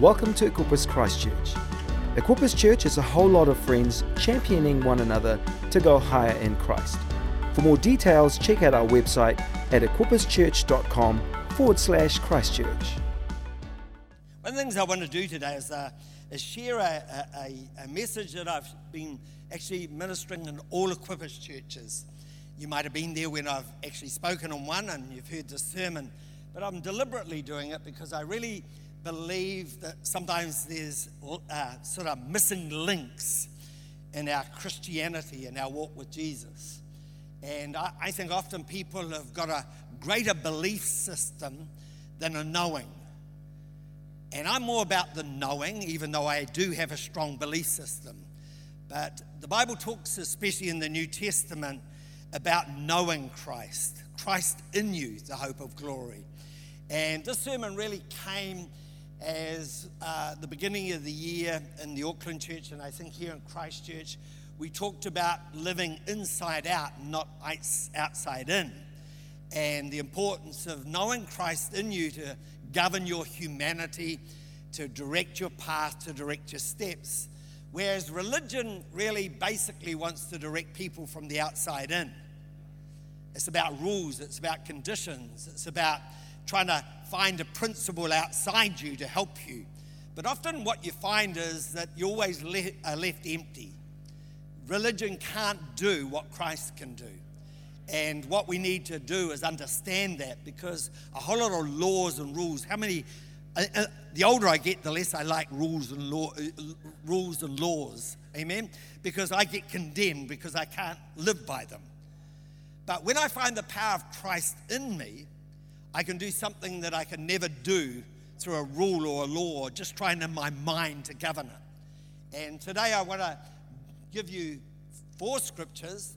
Welcome to Equippers Christchurch. Equippers Church is a whole lot of friends championing one another to go higher in Christ. For more details, check out our website at equipperschurch.com forward slash Christchurch. One of the things I want to do today is, uh, is share a, a, a message that I've been actually ministering in all Equippers churches. You might have been there when I've actually spoken on one and you've heard the sermon, but I'm deliberately doing it because I really believe that sometimes there's uh, sort of missing links in our Christianity and our walk with Jesus. And I, I think often people have got a greater belief system than a knowing. And I'm more about the knowing, even though I do have a strong belief system. But the Bible talks, especially in the New Testament, about knowing Christ, Christ in you, the hope of glory. And this sermon really came as uh, the beginning of the year in the Auckland church, and I think here in Christchurch, we talked about living inside out, not outside in, and the importance of knowing Christ in you to govern your humanity, to direct your path, to direct your steps. Whereas religion really basically wants to direct people from the outside in. It's about rules, it's about conditions, it's about trying to find a principle outside you to help you. But often what you find is that you always le- are left empty. Religion can't do what Christ can do. And what we need to do is understand that because a whole lot of laws and rules, how many, uh, uh, the older I get, the less I like rules and, law, uh, rules and laws. Amen? Because I get condemned because I can't live by them. But when I find the power of Christ in me, I can do something that I can never do through a rule or a law, just trying in my mind to govern it. And today I want to give you four scriptures,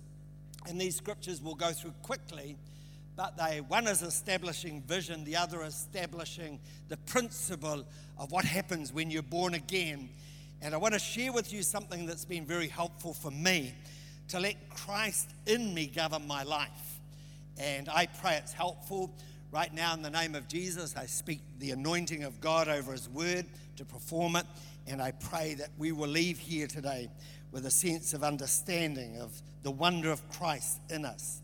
and these scriptures will go through quickly. But they, one is establishing vision, the other establishing the principle of what happens when you're born again. And I want to share with you something that's been very helpful for me to let Christ in me govern my life. And I pray it's helpful. Right now, in the name of Jesus, I speak the anointing of God over His word to perform it. And I pray that we will leave here today with a sense of understanding of the wonder of Christ in us.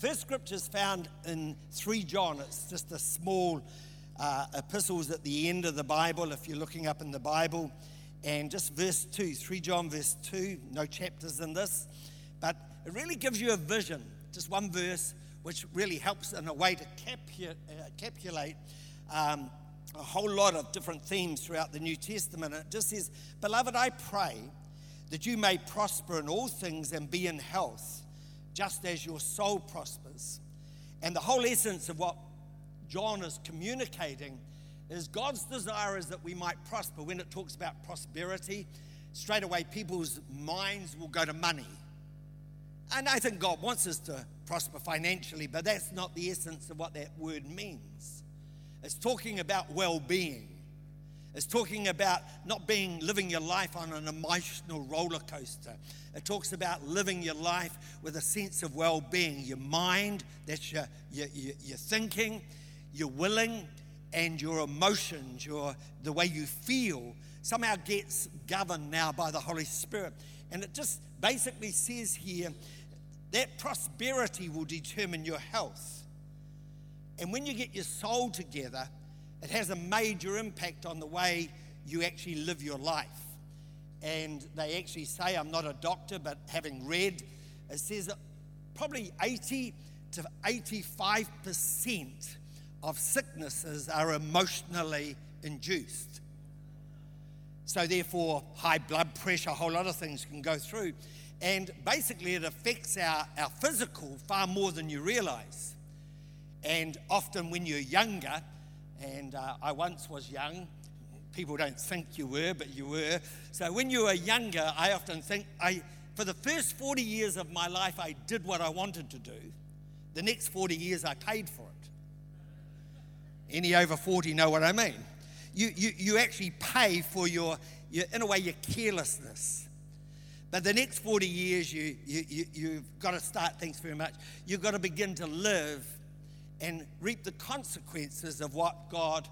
The first scripture is found in 3 John. It's just a small uh, epistles at the end of the Bible if you're looking up in the Bible. And just verse 2, 3 John verse 2, no chapters in this, but it really gives you a vision, just one verse, which really helps in a way to uh, capulate um, a whole lot of different themes throughout the New Testament. It just says, Beloved, I pray that you may prosper in all things and be in health, just as your soul prospers. And the whole essence of what John is communicating is God's desire is that we might prosper. When it talks about prosperity, straight away people's minds will go to money. And I think God wants us to prosper financially, but that's not the essence of what that word means. It's talking about well being. It's talking about not being living your life on an emotional roller coaster. It talks about living your life with a sense of well being. Your mind, that's your, your, your, your thinking, your willing, and your emotions, your, the way you feel, somehow gets governed now by the Holy Spirit. And it just basically says here that prosperity will determine your health. And when you get your soul together, it has a major impact on the way you actually live your life. And they actually say, I'm not a doctor, but having read, it says that probably 80 to 85% of sicknesses are emotionally induced. So, therefore, high blood pressure, a whole lot of things can go through. And basically, it affects our, our physical far more than you realize. And often, when you're younger, and uh, I once was young. People don't think you were, but you were. So when you were younger, I often think I, for the first 40 years of my life, I did what I wanted to do. The next 40 years, I paid for it. Any over 40 know what I mean. You, you, you actually pay for your, your, in a way, your carelessness. But the next 40 years, you, you, you, you've got to start things very much. You've got to begin to live and reap the consequences of what God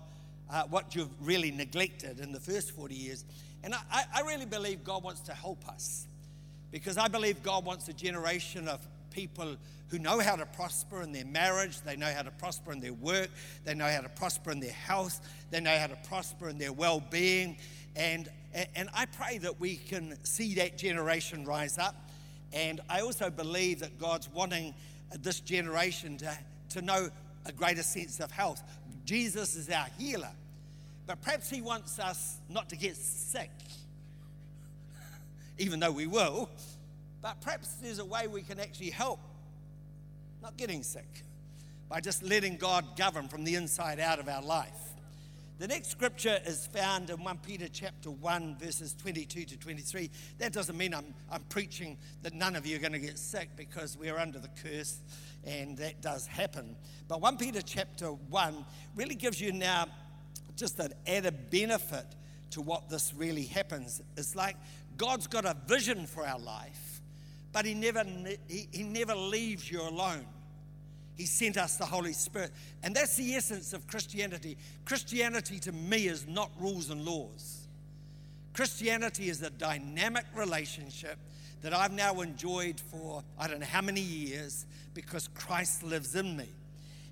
uh, what you've really neglected in the first 40 years. And I, I really believe God wants to help us because I believe God wants a generation of people who know how to prosper in their marriage, they know how to prosper in their work, they know how to prosper in their health, they know how to prosper in their well being. And, and I pray that we can see that generation rise up. And I also believe that God's wanting this generation to, to know a greater sense of health. Jesus is our healer, but perhaps He wants us not to get sick, even though we will. But perhaps there's a way we can actually help not getting sick by just letting God govern from the inside out of our life. The next scripture is found in 1 Peter chapter 1, verses 22 to 23. That doesn't mean I'm, I'm preaching that none of you are going to get sick because we're under the curse and that does happen. But 1 Peter chapter 1 really gives you now just an added benefit to what this really happens. It's like God's got a vision for our life but he never, he, he never leaves you alone. He sent us the Holy Spirit. And that's the essence of Christianity. Christianity to me is not rules and laws. Christianity is a dynamic relationship that I've now enjoyed for I don't know how many years because Christ lives in me.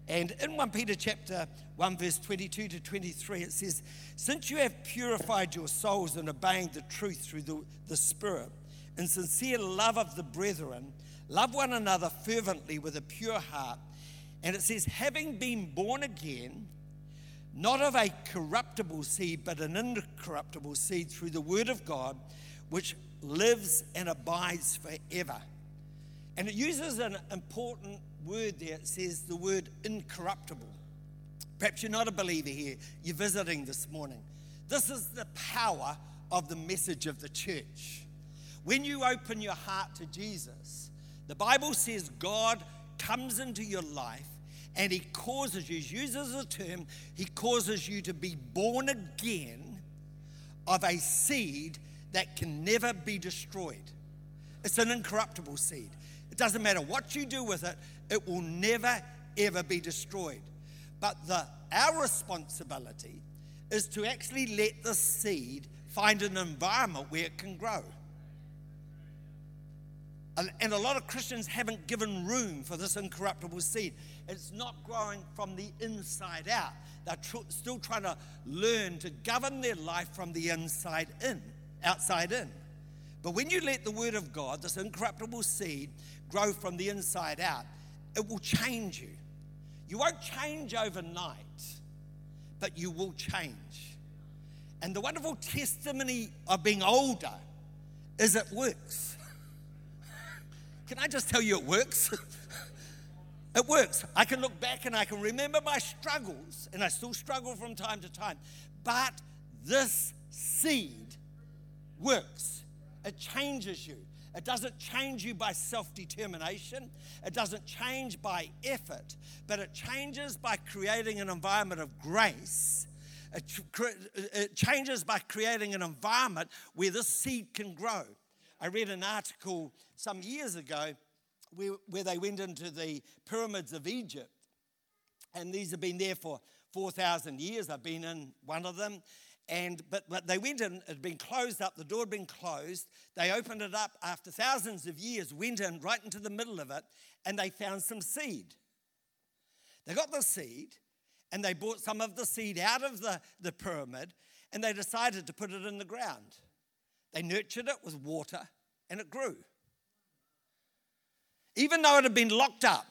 And in 1 Peter chapter 1 verse 22 to 23 it says, "Since you have purified your souls in obeying the truth through the, the Spirit, in sincere love of the brethren, love one another fervently with a pure heart. And it says, having been born again, not of a corruptible seed, but an incorruptible seed through the word of God, which lives and abides forever. And it uses an important word there. It says the word incorruptible. Perhaps you're not a believer here, you're visiting this morning. This is the power of the message of the church. When you open your heart to Jesus, the Bible says God comes into your life and He causes you, uses a term, He causes you to be born again of a seed that can never be destroyed. It's an incorruptible seed. It doesn't matter what you do with it, it will never, ever be destroyed. But the, our responsibility is to actually let the seed find an environment where it can grow. And a lot of Christians haven't given room for this incorruptible seed. It's not growing from the inside out. They're tr- still trying to learn to govern their life from the inside in, outside in. But when you let the word of God, this incorruptible seed, grow from the inside out, it will change you. You won't change overnight, but you will change. And the wonderful testimony of being older is it works. Can I just tell you it works? it works. I can look back and I can remember my struggles, and I still struggle from time to time. But this seed works, it changes you. It doesn't change you by self determination. It doesn't change by effort, but it changes by creating an environment of grace. It, it changes by creating an environment where this seed can grow. I read an article some years ago where, where they went into the pyramids of Egypt. And these have been there for 4,000 years. I've been in one of them. And, but, but they went in, it had been closed up, the door had been closed. They opened it up after thousands of years, went in right into the middle of it, and they found some seed. They got the seed, and they brought some of the seed out of the, the pyramid, and they decided to put it in the ground. They nurtured it with water, and it grew even though it had been locked up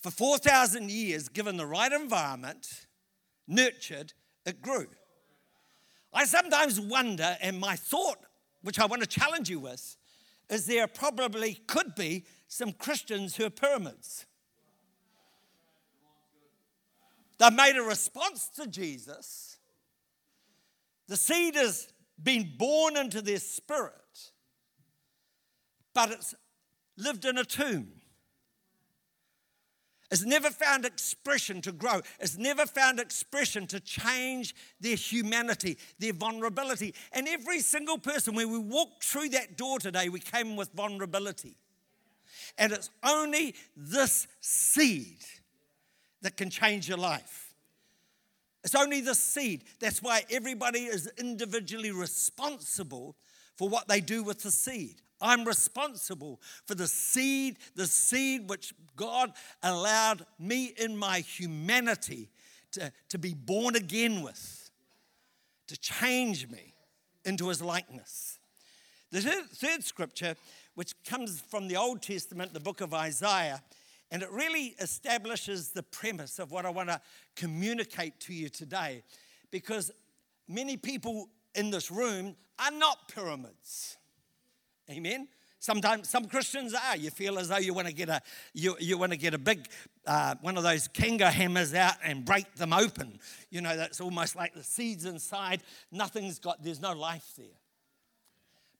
for 4,000 years, given the right environment, nurtured, it grew. I sometimes wonder, and my thought, which I want to challenge you with, is there probably could be some Christians who are pyramids. They've made a response to Jesus. The seed has been born into their spirit, but it's lived in a tomb. Has never found expression to grow, has never found expression to change their humanity, their vulnerability. And every single person, when we walked through that door today, we came with vulnerability. And it's only this seed that can change your life. It's only the seed. That's why everybody is individually responsible for what they do with the seed. I'm responsible for the seed, the seed which God allowed me in my humanity to, to be born again with, to change me into his likeness. The third scripture, which comes from the Old Testament, the book of Isaiah, and it really establishes the premise of what I want to communicate to you today. Because many people in this room are not pyramids. Amen. Sometimes some Christians are. You feel as though you want to get a you, you want to get a big uh, one of those Kanga hammers out and break them open. You know that's almost like the seeds inside. Nothing's got. There's no life there.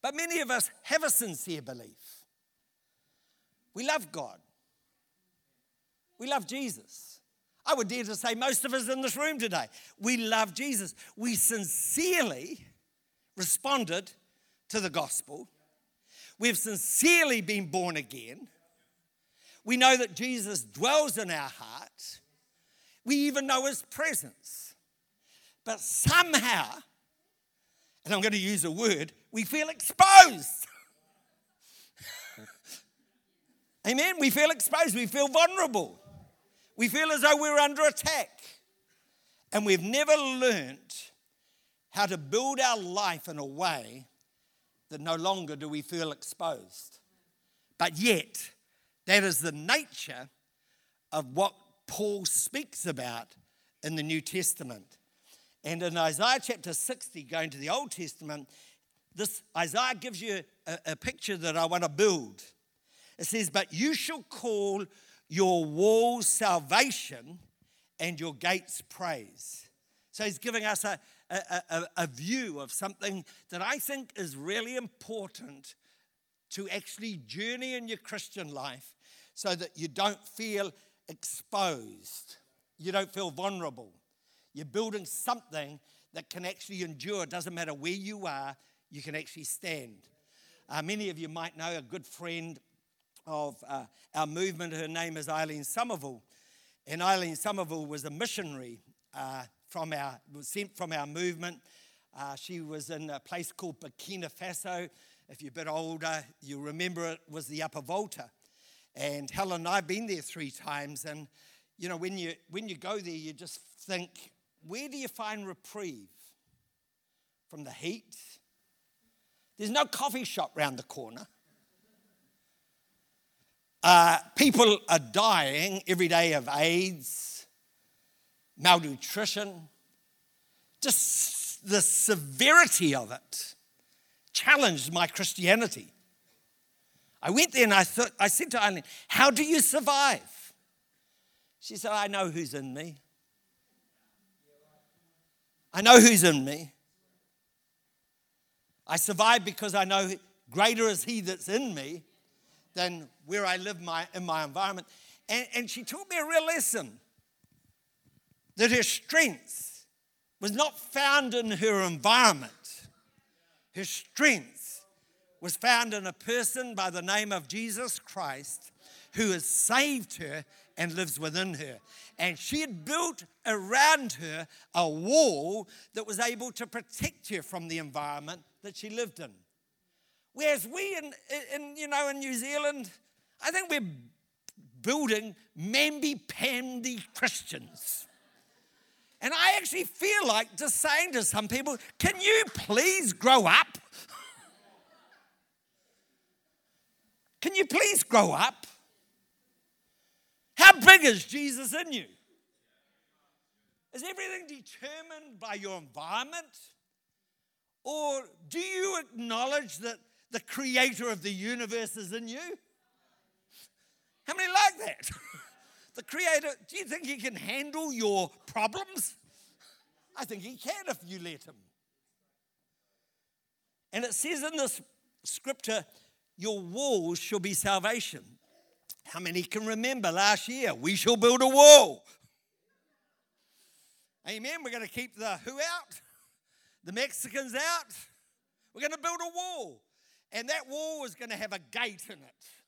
But many of us have a sincere belief. We love God. We love Jesus. I would dare to say most of us in this room today, we love Jesus. We sincerely responded to the gospel. We've sincerely been born again. We know that Jesus dwells in our hearts. We even know his presence. But somehow, and I'm going to use a word, we feel exposed. Amen? We feel exposed. We feel vulnerable. We feel as though we're under attack. And we've never learned how to build our life in a way that no longer do we feel exposed. But yet, that is the nature of what Paul speaks about in the New Testament. And in Isaiah chapter 60, going to the Old Testament, this Isaiah gives you a, a picture that I want to build. It says, But you shall call your walls salvation and your gates praise. So he's giving us a, a, a, a, view of something that I think is really important to actually journey in your Christian life so that you don't feel exposed, you don't feel vulnerable. You're building something that can actually endure. It doesn't matter where you are, you can actually stand. Uh, many of you might know a good friend of uh, our movement. Her name is Eileen Somerville. And Eileen Somerville was a missionary uh, from our, sent from our movement. Uh, she was in a place called Burkina Faso. If you're a bit older, you remember it was the Upper Volta. And Helen and I have been there three times. And, you know, when you, when you go there, you just think, where do you find reprieve? From the heat? There's no coffee shop round the corner. Uh, people are dying every day of AIDS, malnutrition, just the severity of it challenged my Christianity. I went there and I, thought, I said to Eileen, How do you survive? She said, I know who's in me. I know who's in me. I survive because I know greater is He that's in me than where I live my, in my environment. And, and she taught me a real lesson that her strength was not found in her environment, her strength was found in a person by the name of Jesus Christ who has saved her and lives within her. And she had built around her a wall that was able to protect her from the environment that she lived in. Whereas we in, in you know, in New Zealand, I think we're building mamby-pamby Christians. And I actually feel like just saying to some people, can you please grow up? Can you please grow up? How big is Jesus in you? Is everything determined by your environment? Or do you acknowledge that the creator of the universe is in you? How many like that? the creator, do you think he can handle your problems? I think he can if you let him. And it says in this scripture, your walls shall be salvation. How many can remember last year? We shall build a wall. Amen. We're going to keep the who out, the Mexicans out. We're going to build a wall. And that wall is going to have a gate in it.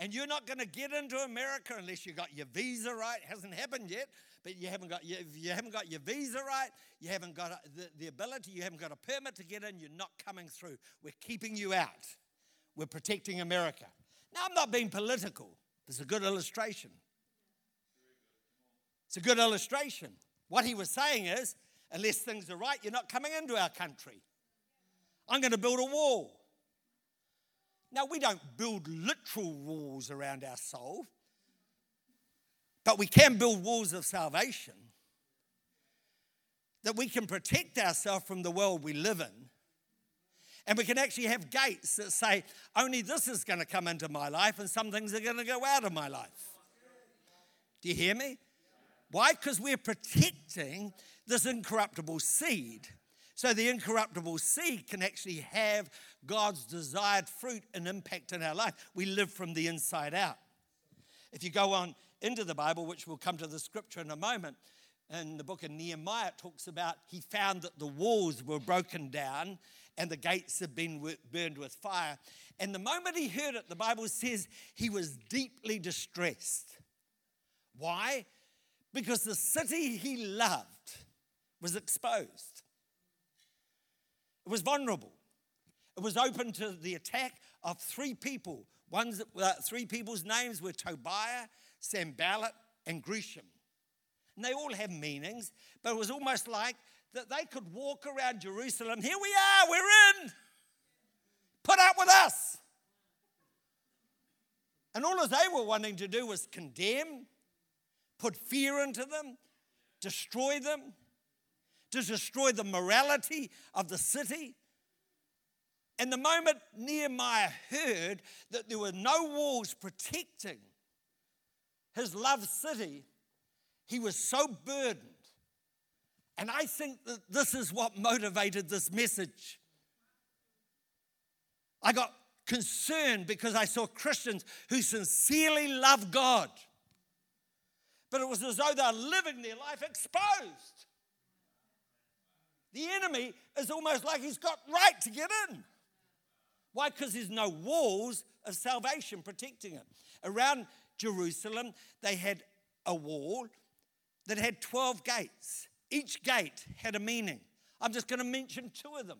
And you're not going to get into America unless you got your visa right. It hasn't happened yet, but you haven't got, you, you haven't got your visa right, you haven't got the, the ability, you haven't got a permit to get in, you're not coming through. We're keeping you out. We're protecting America. Now, I'm not being political. It's a good illustration. It's a good illustration. What he was saying is, unless things are right, you're not coming into our country. I'm going to build a wall. Now, we don't build literal walls around our soul, but we can build walls of salvation that we can protect ourselves from the world we live in. And we can actually have gates that say, only this is going to come into my life, and some things are going to go out of my life. Do you hear me? Why? Because we're protecting this incorruptible seed. So the incorruptible seed can actually have God's desired fruit and impact in our life. We live from the inside out. If you go on into the Bible, which we'll come to the scripture in a moment, in the book of Nehemiah, it talks about he found that the walls were broken down and the gates had been burned with fire. And the moment he heard it, the Bible says he was deeply distressed. Why? Because the city he loved was exposed, it was vulnerable. It was open to the attack of three people. One's, uh, three people's names were Tobiah, Sanballat, and Geshem. And they all have meanings, but it was almost like that they could walk around Jerusalem. Here we are, we're in. Put up with us. And all they were wanting to do was condemn, put fear into them, destroy them, to destroy the morality of the city. And the moment Nehemiah heard that there were no walls protecting his loved city, he was so burdened. And I think that this is what motivated this message. I got concerned because I saw Christians who sincerely love God, but it was as though they're living their life exposed. The enemy is almost like he's got right to get in. Why? Because there's no walls of salvation protecting it. Around Jerusalem, they had a wall that had 12 gates. Each gate had a meaning. I'm just going to mention two of them.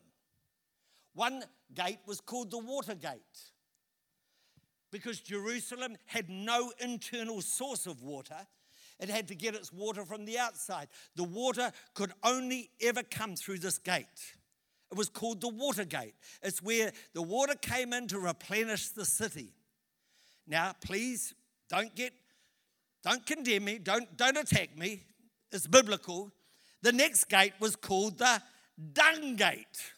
One gate was called the water gate because Jerusalem had no internal source of water. It had to get its water from the outside. The water could only ever come through this gate. It was called the water gate. It's where the water came in to replenish the city. Now, please don't get, don't condemn me, don't, don't attack me. It's biblical. The next gate was called the dung gate.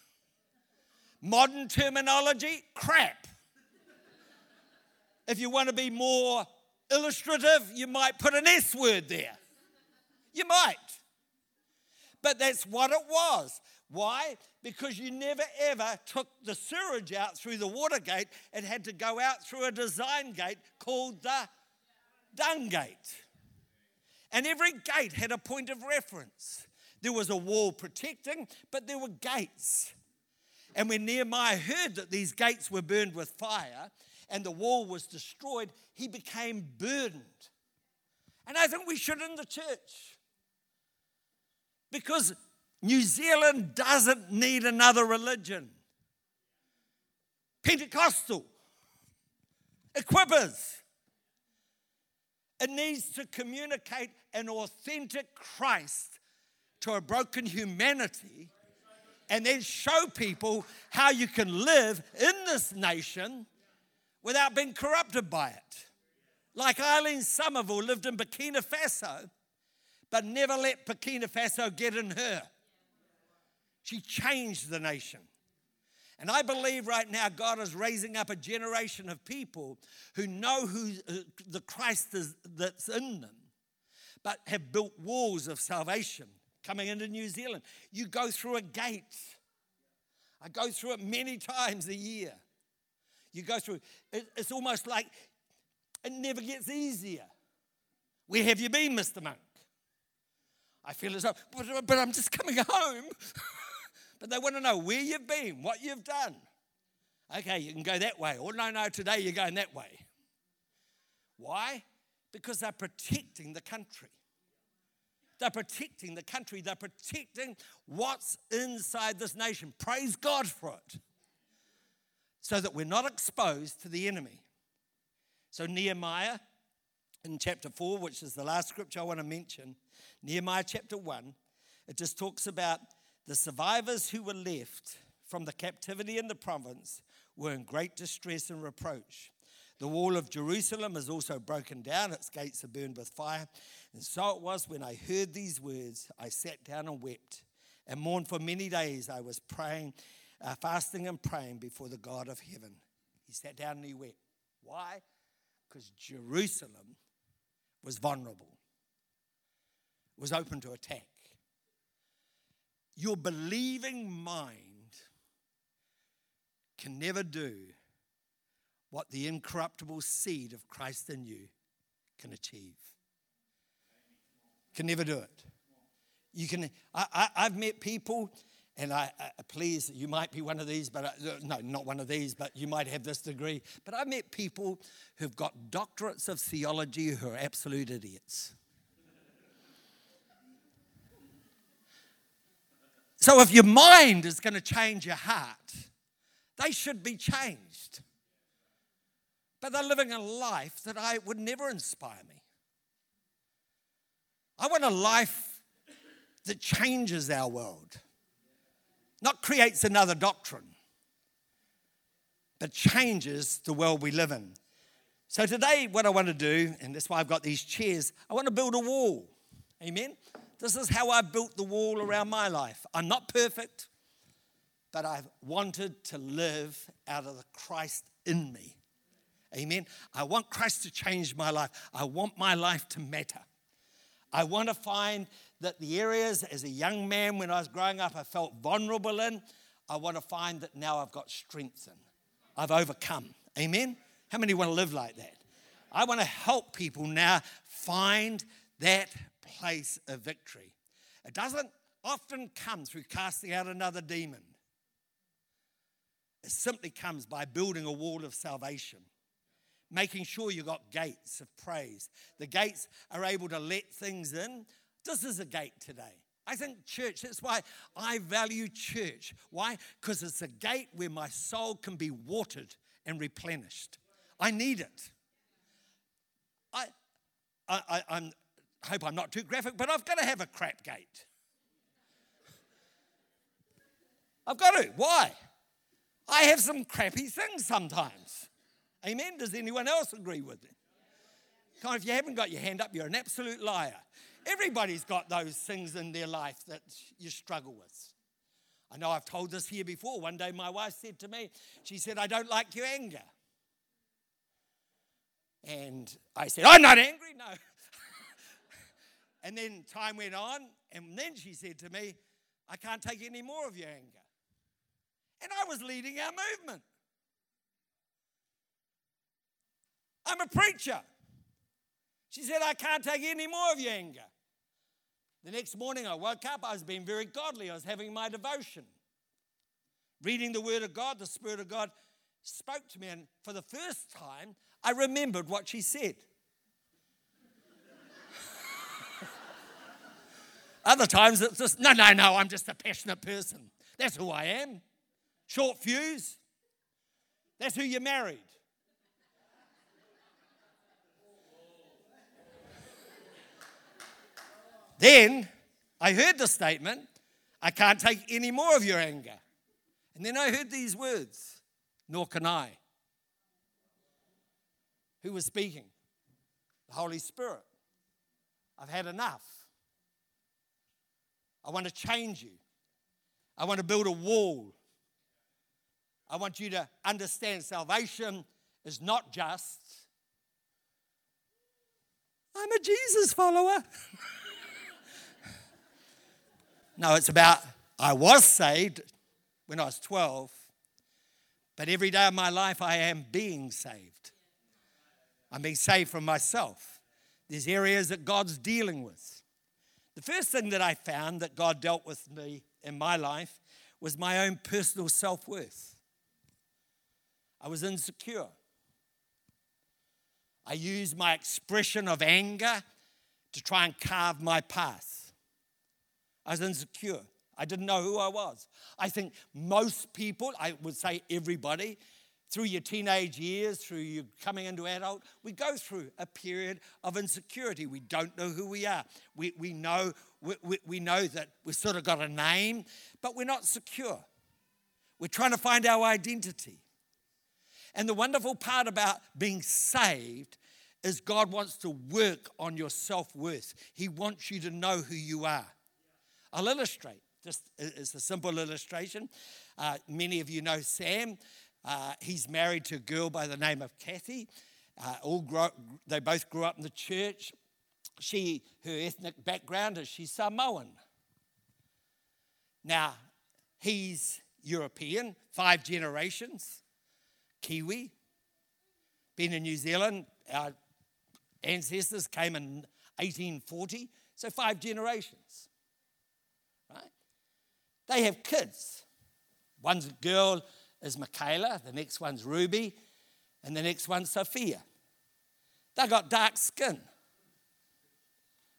Modern terminology, crap. If you want to be more illustrative, you might put an S word there. You might. But that's what it was. Why? Because you never ever took the sewage out through the water gate. It had to go out through a design gate called the dung gate. And every gate had a point of reference. There was a wall protecting, but there were gates. And when Nehemiah heard that these gates were burned with fire and the wall was destroyed, he became burdened. And I think we should in the church. Because New Zealand doesn't need another religion. Pentecostal, equippers. It needs to communicate an authentic Christ to a broken humanity and then show people how you can live in this nation without being corrupted by it. Like Eileen Somerville lived in Burkina Faso, but never let Burkina Faso get in her. She changed the nation. And I believe right now God is raising up a generation of people who know who uh, the Christ is that's in them, but have built walls of salvation coming into New Zealand. You go through a gate. I go through it many times a year. You go through, it's almost like it never gets easier. Where have you been, Mr. Monk? I feel as though, but, but I'm just coming home. but they want to know where you've been, what you've done. Okay, you can go that way. Or no, no, today you're going that way. Why? Because they're protecting the country. they're protecting the country, they're protecting what's inside this nation. Praise God for it. So that we're not exposed to the enemy. So, Nehemiah in chapter 4, which is the last scripture I want to mention, Nehemiah chapter 1, it just talks about the survivors who were left from the captivity in the province were in great distress and reproach. The wall of Jerusalem is also broken down, its gates are burned with fire. And so it was when I heard these words, I sat down and wept and mourned for many days. I was praying, uh, fasting and praying before the God of heaven. He sat down and he wept. Why? Because Jerusalem was vulnerable, was open to attack. Your believing mind can never do what the incorruptible seed of Christ in you can achieve. Can never do it. You can. I, I, have met people, and I, I, please, you might be one of these, but I, uh, no, not one of these, but you might have this degree. But I've met people who've got doctorates of theology who are absolute idiots. So if your mind is going to change your heart, they should be changed. But they're living a life that I would never inspire me. I want a life that changes our world, not creates another doctrine, but changes the world we live in. So, today, what I want to do, and that's why I've got these chairs, I want to build a wall. Amen? This is how I built the wall around my life. I'm not perfect, but I've wanted to live out of the Christ in me. Amen. I want Christ to change my life. I want my life to matter. I want to find that the areas as a young man when I was growing up I felt vulnerable in, I want to find that now I've got strength in. I've overcome. Amen. How many want to live like that? I want to help people now find that place of victory. It doesn't often come through casting out another demon. It simply comes by building a wall of salvation making sure you've got gates of praise. The gates are able to let things in. This is a gate today. I think church, that's why I value church. Why? Because it's a gate where my soul can be watered and replenished. I need it. I, I, I am hope I'm not too graphic, but I've got to have a crap gate. I've got to. Why? I have some crappy things sometimes. Amen. Does anyone else agree with me? If you haven't got your hand up, you're an absolute liar. Everybody's got those things in their life that you struggle with. I know I've told this here before. One day my wife said to me, she said, I don't like your anger. And I said, I'm not angry, no. and then time went on, and then she said to me, I can't take any more of your anger. And I was leading our movement. I'm a preacher. She said, I can't take any more of your anger. The next morning I woke up, I was being very godly. I was having my devotion. Reading the Word of God, the Spirit of God spoke to me, and for the first time, I remembered what she said. Other times it's just, no, no, no, I'm just a passionate person. That's who I am. Short fuse. That's who you married. Then I heard the statement, I can't take any more of your anger. And then I heard these words, nor can I. Who was speaking? The Holy Spirit. I've had enough. I want to change you. I want to build a wall. I want you to understand salvation is not just, I'm a Jesus follower. No, it's about I was saved when I was 12, but every day of my life I am being saved. I'm being saved from myself. There's areas that God's dealing with. The first thing that I found that God dealt with me in my life was my own personal self worth. I was insecure. I used my expression of anger to try and carve my path. I was insecure. I didn't know who I was. I think most people, I would say everybody, through your teenage years, through you coming into adult, we go through a period of insecurity. We don't know who we are. We, we, know, we, we, we know that we've sort of got a name, but we're not secure. We're trying to find our identity. And the wonderful part about being saved is God wants to work on your self worth. He wants you to know who you are. I'll illustrate. Just it's a simple illustration. Uh, many of you know Sam. Uh, he's married to a girl by the name of Kathy. Uh, all grow, they both grew up in the church. She, her ethnic background is she's Samoan. Now, he's European, five generations, Kiwi, been in New Zealand. Our ancestors came in 1840, so five generations. They have kids. One's a girl is Michaela, the next one's Ruby, and the next one's Sophia. They got dark skin,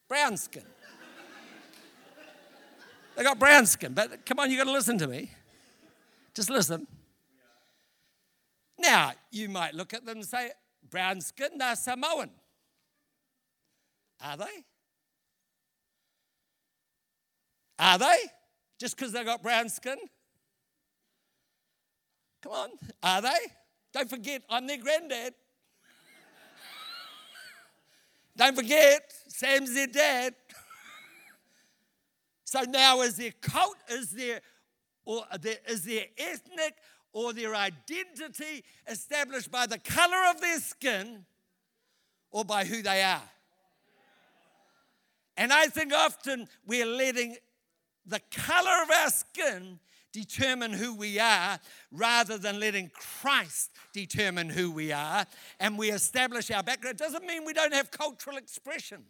brown skin. they got brown skin, but come on, you got to listen to me. Just listen. Now, you might look at them and say, brown skin, they're Samoan. Are they? Are they? Just because they got brown skin? Come on, are they? Don't forget, I'm their granddad. Don't forget, Sam's their dad. so now, is their cult, is their, or is their ethnic or their identity established by the color of their skin or by who they are? And I think often we're letting the color of our skin determine who we are rather than letting Christ determine who we are and we establish our background. It doesn't mean we don't have cultural expression.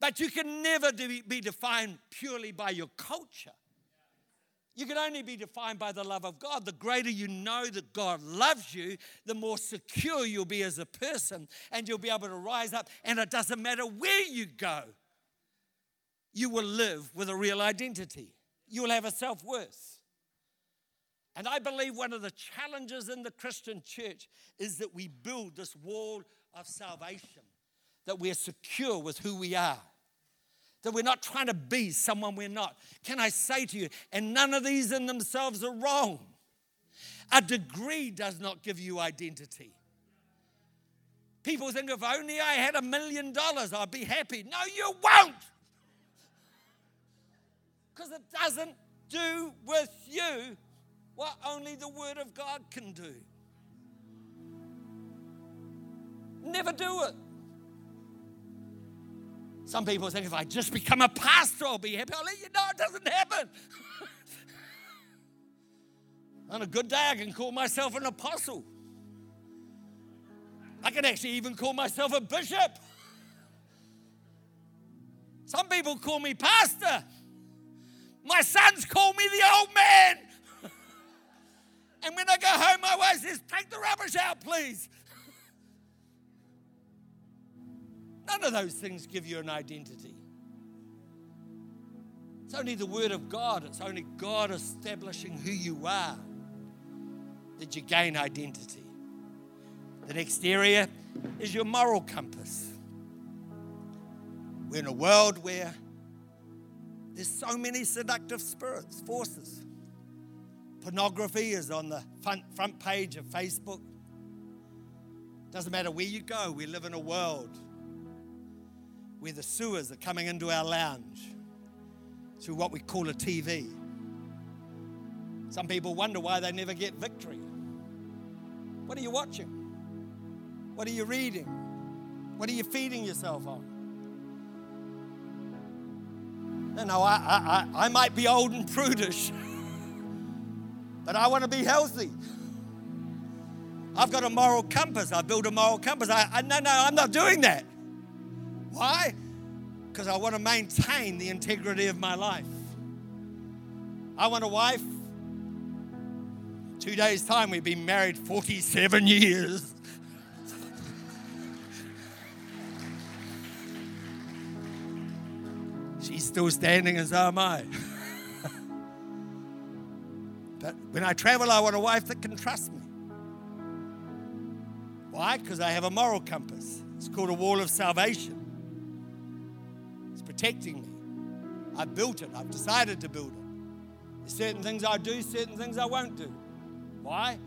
But you can never be defined purely by your culture. You can only be defined by the love of God. The greater you know that God loves you, the more secure you'll be as a person, and you'll be able to rise up. And it doesn't matter where you go, you will live with a real identity you will have a self worth. And I believe one of the challenges in the Christian church is that we build this wall of salvation, that we're secure with who we are, that we're not trying to be someone we're not. Can I say to you, and none of these in themselves are wrong. A degree does not give you identity. People think if only I had a million dollars, I'd be happy. No, you won't because it doesn't do with you what only the Word of God can do. Never do it. Some people think if I just become a pastor, I'll be happy. I'll let you know it doesn't happen. On a good day, I can call myself an apostle. I can actually even call myself a bishop. Some people call me pastor. My sons call me the old man. and when I go home, my wife says, Take the rubbish out, please. None of those things give you an identity. It's only the Word of God, it's only God establishing who you are that you gain identity. The next area is your moral compass. We're in a world where there's so many seductive spirits, forces. Pornography is on the front, front page of Facebook. Doesn't matter where you go, we live in a world where the sewers are coming into our lounge through what we call a TV. Some people wonder why they never get victory. What are you watching? What are you reading? What are you feeding yourself on? You know, I, I, I might be old and prudish, but I want to be healthy. I've got a moral compass. I build a moral compass. I, I no, no, I'm not doing that. Why? Because I want to maintain the integrity of my life. I want a wife. Two days' time, we've been married 47 years. He's still standing, and so am I. but when I travel, I want a wife that can trust me. Why? Because I have a moral compass. It's called a wall of salvation. It's protecting me. I've built it, I've decided to build it. There's certain things I do, certain things I won't do. Why?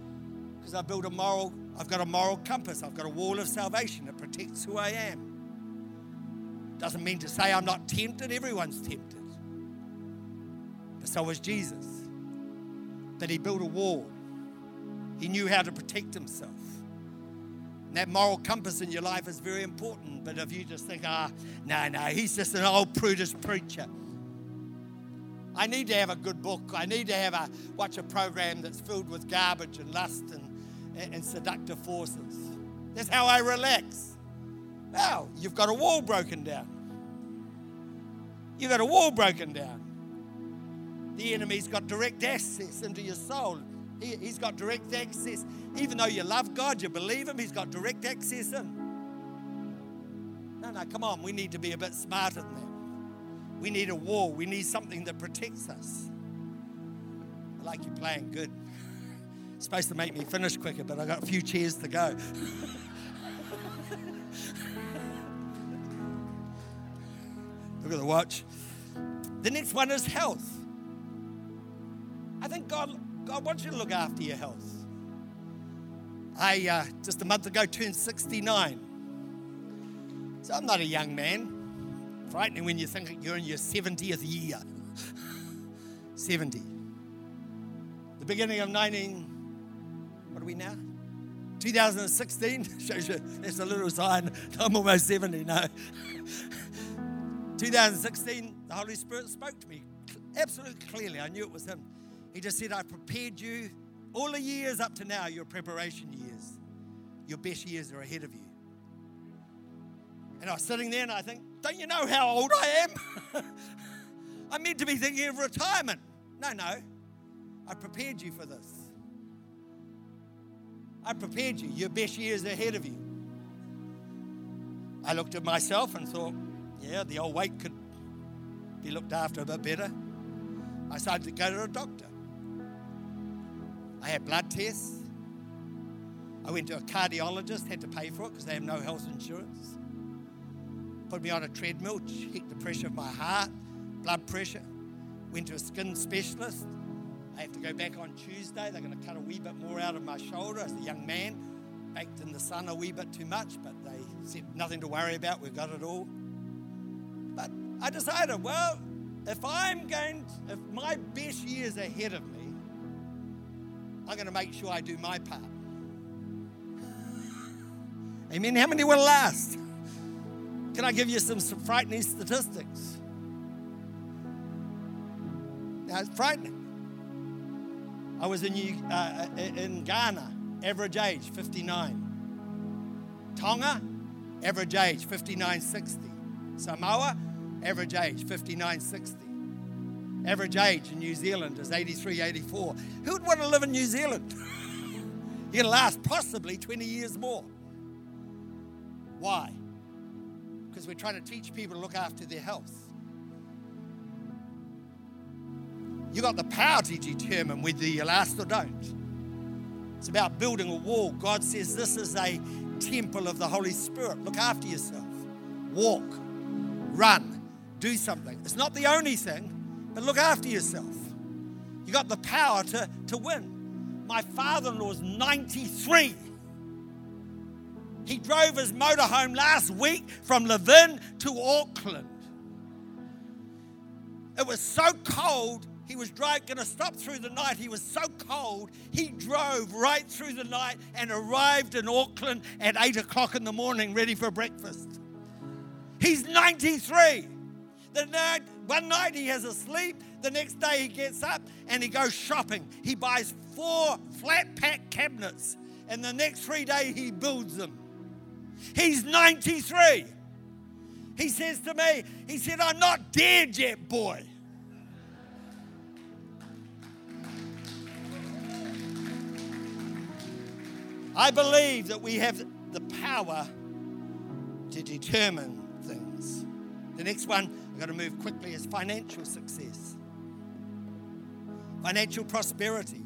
Because I built a moral, I've got a moral compass, I've got a wall of salvation that protects who I am. Doesn't mean to say I'm not tempted, everyone's tempted. But so was Jesus. That he built a wall. He knew how to protect himself. And that moral compass in your life is very important. But if you just think, ah, no, no, he's just an old prudish preacher. I need to have a good book. I need to have a watch a program that's filled with garbage and lust and, and, and seductive forces. That's how I relax. Well, you've got a wall broken down. You've got a wall broken down. The enemy's got direct access into your soul. He, has got direct access. Even though you love God, you believe Him, He's got direct access in. No, no, come on. We need to be a bit smarter than that. We need a wall. We need something that protects us. I like you playing good. It's supposed to make me finish quicker, but I got a few chairs to go. at the watch. The next one is health. I think God, God wants you to look after your health. I uh, just a month ago turned 69. So I'm not a young man. Frightening when you think you're in your 70th year. 70. The beginning of 19, what are we now? 2016 shows you there's a little sign. I'm almost 70 now. 2016, the Holy Spirit spoke to me absolutely clearly. I knew it was Him. He just said, I've prepared you all the years up to now, your preparation years. Your best years are ahead of you. And I was sitting there and I think, don't you know how old I am? I'm meant to be thinking of retirement. No, no. I prepared you for this. I prepared you. Your best years ahead of you. I looked at myself and thought, yeah, the old weight could be looked after a bit better. I started to go to a doctor. I had blood tests. I went to a cardiologist, had to pay for it because they have no health insurance. Put me on a treadmill, checked the pressure of my heart, blood pressure. Went to a skin specialist. I have to go back on Tuesday. They're going to cut a wee bit more out of my shoulder as a young man. Baked in the sun a wee bit too much, but they said nothing to worry about. We've got it all. I decided, well, if I'm going, to, if my best years ahead of me, I'm going to make sure I do my part. Amen. How many will last? Can I give you some, some frightening statistics? Now, it's frightening. I was in, uh, in Ghana, average age 59. Tonga, average age 5960. Samoa, average age 5960. Average age in New Zealand is 83, 84. Who would want to live in New Zealand? You're going to last possibly 20 years more. Why? Because we're trying to teach people to look after their health. You got the power to determine whether you last or don't. It's about building a wall. God says this is a temple of the Holy Spirit. Look after yourself. Walk, run, do something. It's not the only thing, but look after yourself. You got the power to, to win. My father in law is 93. He drove his motorhome last week from Levin to Auckland. It was so cold, he was going to stop through the night. He was so cold, he drove right through the night and arrived in Auckland at 8 o'clock in the morning, ready for breakfast. He's 93. The night, one night he has a sleep, the next day he gets up and he goes shopping. He buys four flat pack cabinets, and the next three days he builds them. He's 93. He says to me, he said, I'm not dead yet, boy. I believe that we have the power to determine things. The next one, I've got to move quickly, is financial success, financial prosperity.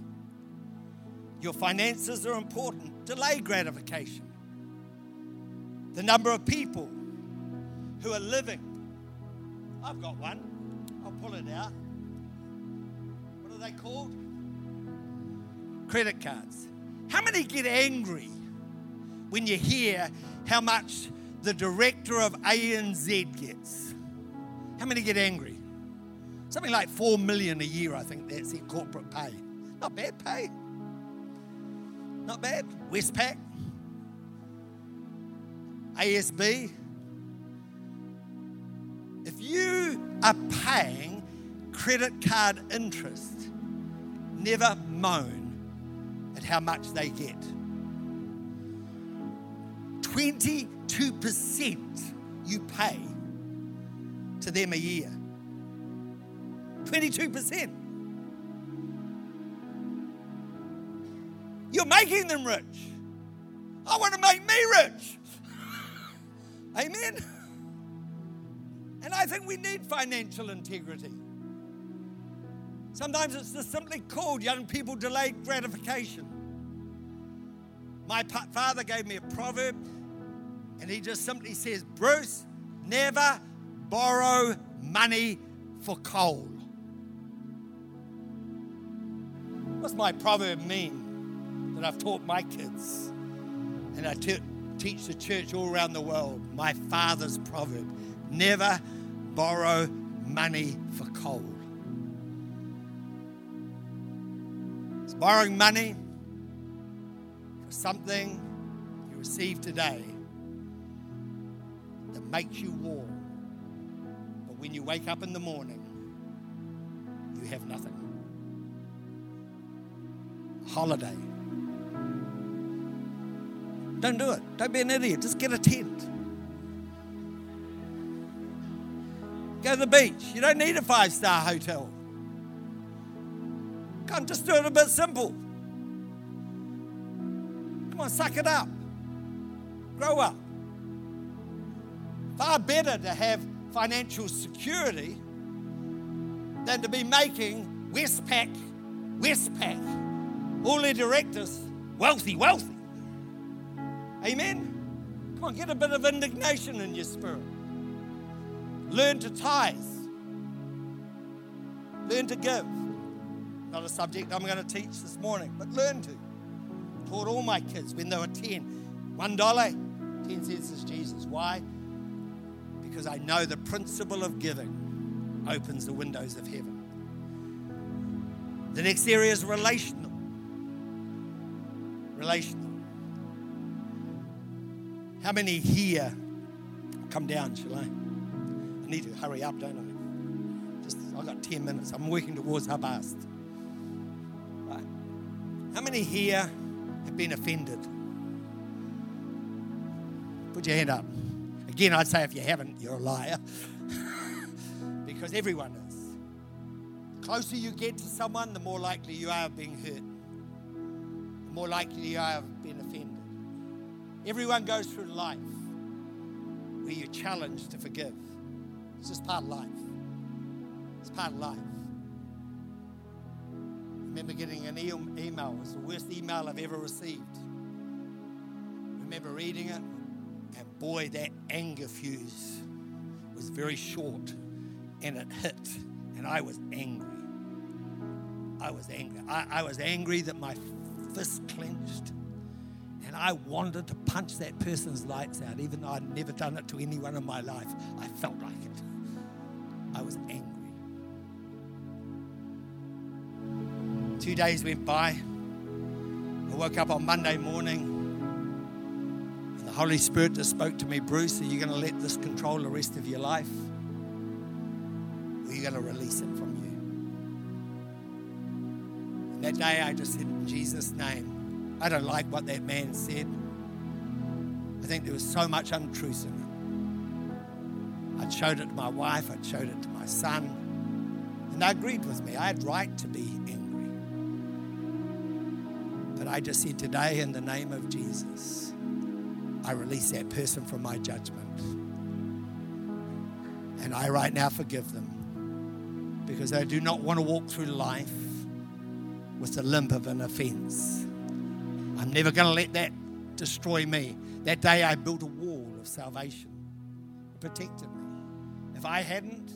Your finances are important. Delay gratification. The number of people who are living. I've got one. I'll pull it out. What are they called? Credit cards. How many get angry when you hear how much the director of ANZ gets? How many get angry? Something like four million a year, I think that's their corporate pay. Not bad pay. Not bad. Westpac, ASB. If you are paying credit card interest, never moan at how much they get. 22% you pay to them a year. 22%. You're making them rich. I want to make me rich. Amen. And I think we need financial integrity. Sometimes it's just simply called young people delayed gratification. My father gave me a proverb, and he just simply says, Bruce, never borrow money for coal. What's my proverb mean? that I've taught my kids and I te- teach the church all around the world. My father's proverb never borrow money for coal. It's borrowing money for something you receive today that makes you warm. When you wake up in the morning, you have nothing. Holiday don't do it. Don't be an idiot. Just get a tent. Go to the beach. You don't need a five star hotel. Come, just do it a bit simple. Come on, suck it up. Grow up. Far better to have financial security than to be making Westpac, Westpac, all their directors wealthy, wealthy. Amen? Come on, get a bit of indignation in your spirit. Learn to tithe. Learn to give. Not a subject I'm going to teach this morning, but learn to. Taught all my kids when they were 10. One dollar, 10 cents is Jesus. Why? Because I know the principle of giving opens the windows of heaven. The next area is relational. Relational. How many here come down, shall I? I need to hurry up, don't I? Just I've got 10 minutes. I'm working towards half past. Right. How many here have been offended? Put your hand up. Again, I'd say if you haven't, you're a liar. because everyone is. The closer you get to someone, the more likely you are of being hurt. The more likely you are of being offended. Everyone goes through life where you're challenged to forgive. It's just part of life. It's part of life. I remember getting an email. It was the worst email I've ever received. I remember reading it, and boy, that anger fuse was very short, and it hit, and I was angry. I was angry. I, I was angry that my fist clenched. And I wanted to punch that person's lights out, even though I'd never done it to anyone in my life. I felt like it. I was angry. Two days went by. I woke up on Monday morning, Holy Spirit just spoke to me Bruce, are you going to let this control the rest of your life? Or are you going to release it from you? And that day I just said, in Jesus' name, I don't like what that man said. I think there was so much untruth in it. I'd showed it to my wife, I'd showed it to my son, and they agreed with me. I had right to be angry. But I just said today, in the name of Jesus, I release that person from my judgment. And I right now forgive them because I do not want to walk through life with the limp of an offense. I'm never going to let that destroy me. That day I built a wall of salvation, it protected me. If I hadn't,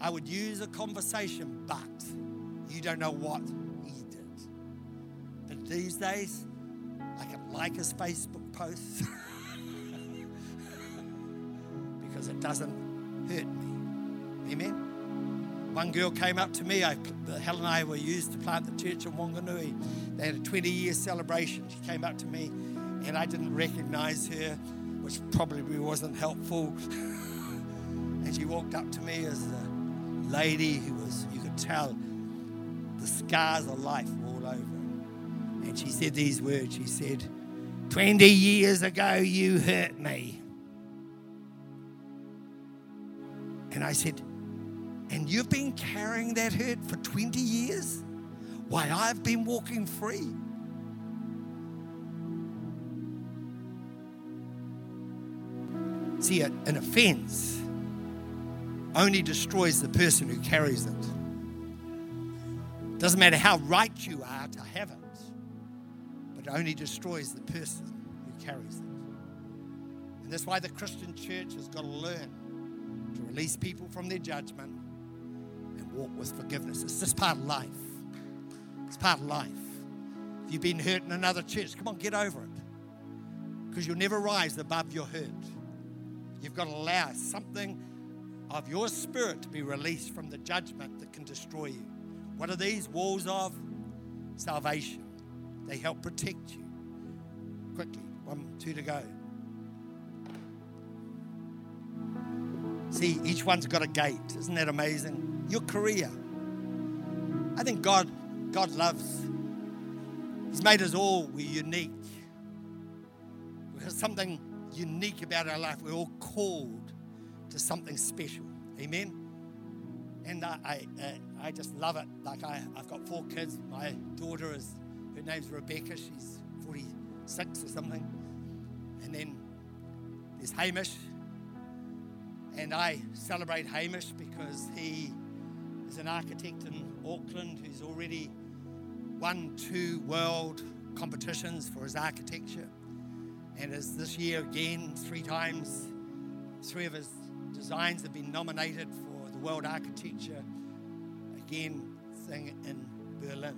I would use a conversation, but you don't know what he did. But these days, I can like his Facebook posts it doesn't hurt me. Amen. One girl came up to me. I, Helen and I were used to plant the church in Wanganui. They had a 20 year celebration. She came up to me and I didn't recognize her, which probably wasn't helpful. and she walked up to me as a lady who was, you could tell, the scars of life all over. And she said these words She said, 20 years ago, you hurt me. And I said, and you've been carrying that hurt for 20 years? Why, I've been walking free. See, an offense only destroys the person who carries it. Doesn't matter how right you are to have it, but it only destroys the person who carries it. And that's why the Christian church has got to learn release people from their judgment and walk with forgiveness. It's just part of life. It's part of life. If you've been hurt in another church, come on, get over it. Because you'll never rise above your hurt. You've got to allow something of your spirit to be released from the judgment that can destroy you. What are these? Walls of salvation. They help protect you. Quickly, one, two to go. See, each one's got a gate. Isn't that amazing? your career. I think God, God loves. He's made us all we're unique. There's something unique about our life. We're all called to something special. Amen. And I, I, uh, I just love it. Like I, I've got four kids. My daughter is, her name's Rebecca. She's 46 or something. And then there's Hamish. And I celebrate Hamish because he is an architect in Auckland who's already won two world competitions for his architecture. And as this year again, three times, three of his designs have been nominated for the World Architecture again thing in Berlin.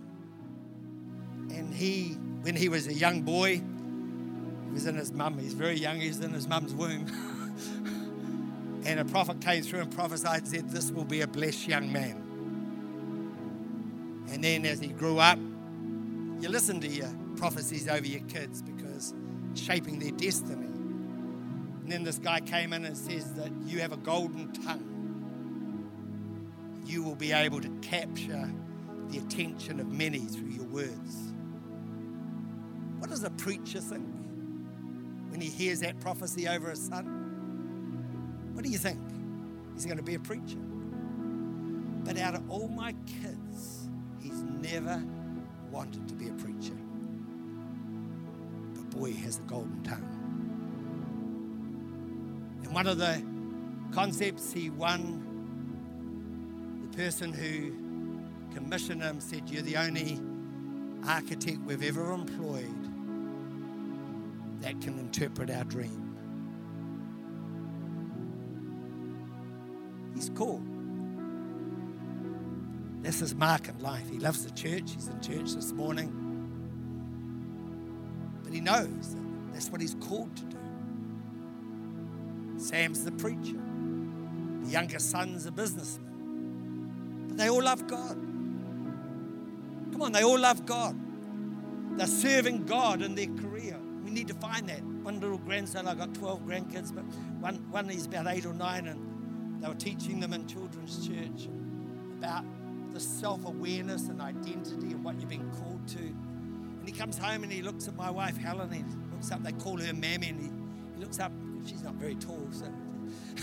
And he, when he was a young boy, he was in his mum, he's very young, he's in his mum's womb. and a prophet came through and prophesied said, This will be a blessed young man. And then as he grew up, you listen to your prophecies over your kids because shaping their destiny. And then this guy came in and says that you have a golden tongue. You will be able to capture the attention of many through your words. What does a preacher think when he hears that prophecy over his son? What do you think? He's going to be a preacher. But out of all my kids, he's never wanted to be a preacher. But boy, he has a golden tongue. And one of the concepts he won, the person who commissioned him said, You're the only architect we've ever employed that can interpret our dream. He's cool. This is Mark in life. He loves the church. He's in church this morning. But he knows that that's what he's called to do. Sam's the preacher. The younger son's a businessman. But they all love God. Come on, they all love God. They're serving God in their career. We need to find that. One little grandson, I've got 12 grandkids, but one, one is about eight or nine, and they were teaching them in children's church about the self awareness and identity and what you've been called to. And he comes home and he looks at my wife, Helen, he looks up, they call her Mammy, and he, he looks up, she's not very tall, so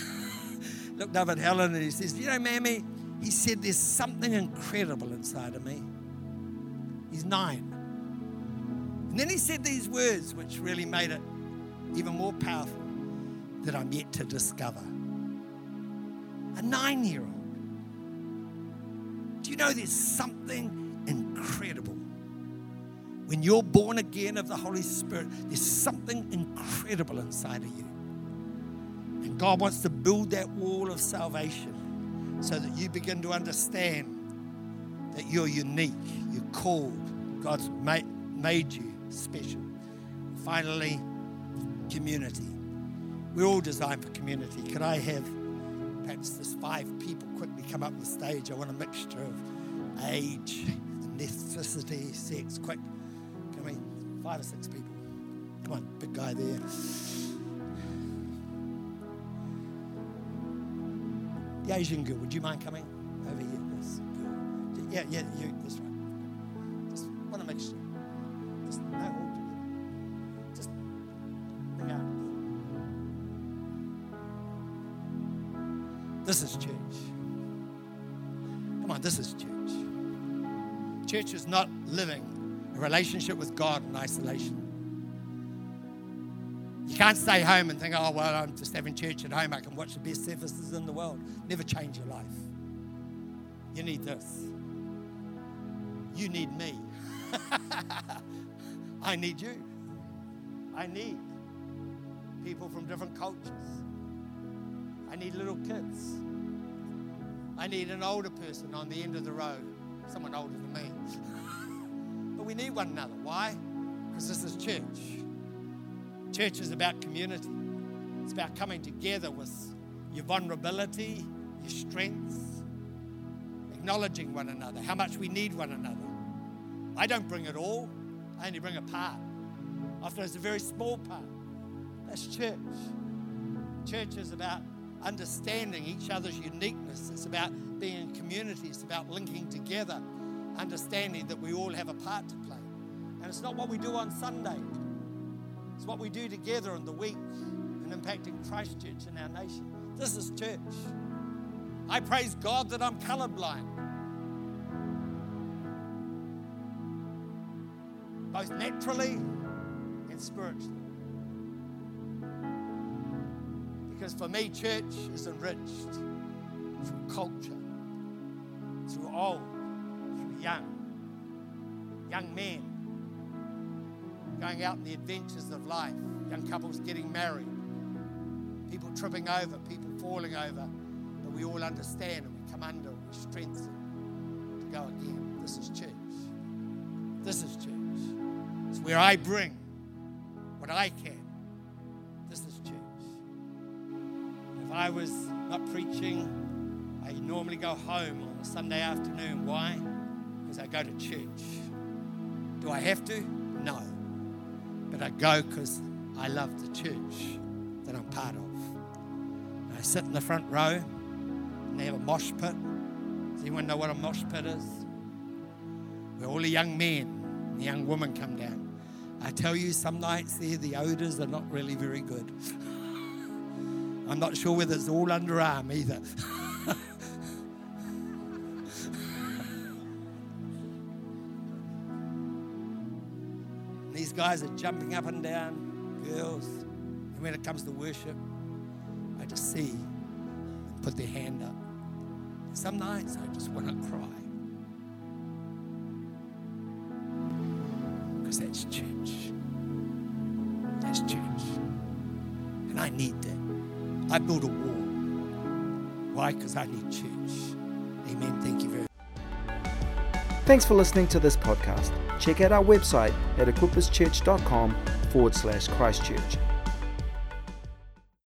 looked up at Helen and he says, You know, Mammy, he said, There's something incredible inside of me. He's nine. And then he said these words, which really made it even more powerful that I'm yet to discover. A nine year old. Do you know there's something incredible? When you're born again of the Holy Spirit, there's something incredible inside of you. And God wants to build that wall of salvation so that you begin to understand that you're unique, you're called, God's made, made you special. Finally, community. We're all designed for community. Could I have perhaps just five people quickly come up on the stage? I want a mixture of age, ethnicity, sex. Quick, come in, five or six people. Come on, big guy there. The Asian girl, would you mind coming over here? This girl. Yeah, yeah, you, this one. Is not living a relationship with God in isolation. You can't stay home and think, oh, well, I'm just having church at home. I can watch the best services in the world. Never change your life. You need this. You need me. I need you. I need people from different cultures. I need little kids. I need an older person on the end of the road, someone older than me. but we need one another. Why? Because this is church. Church is about community, it's about coming together with your vulnerability, your strengths, acknowledging one another, how much we need one another. I don't bring it all, I only bring a part. Often it's a very small part. That's church. Church is about understanding each other's uniqueness. It's about being in community. It's about linking together, understanding that we all have a part to play. And it's not what we do on Sunday, it's what we do together in the week and impacting Christchurch and our nation. This is church. I praise God that I'm colorblind. Both naturally and spiritually. Because for me, church is enriched through culture, through old, through young, young men going out in the adventures of life, young couples getting married, people tripping over, people falling over, but we all understand and we come under, and we strengthen to go again. This is church. This is church. It's where I bring what I can. This is church. I was not preaching, I normally go home on a Sunday afternoon. Why? Because I go to church. Do I have to? No. But I go because I love the church that I'm part of. And I sit in the front row and they have a mosh pit. Does anyone know what a mosh pit is? Where all the young men and the young women come down. I tell you, some nights there, the odors are not really very good. I'm not sure whether it's all underarm either. These guys are jumping up and down, girls. And when it comes to worship, I just see them put their hand up. Some nights I just want to cry. Because that's church. I build a wall. Why? Because I need church. Amen. Thank you very much. Thanks for listening to this podcast. Check out our website at equipperschurch.com forward slash Christchurch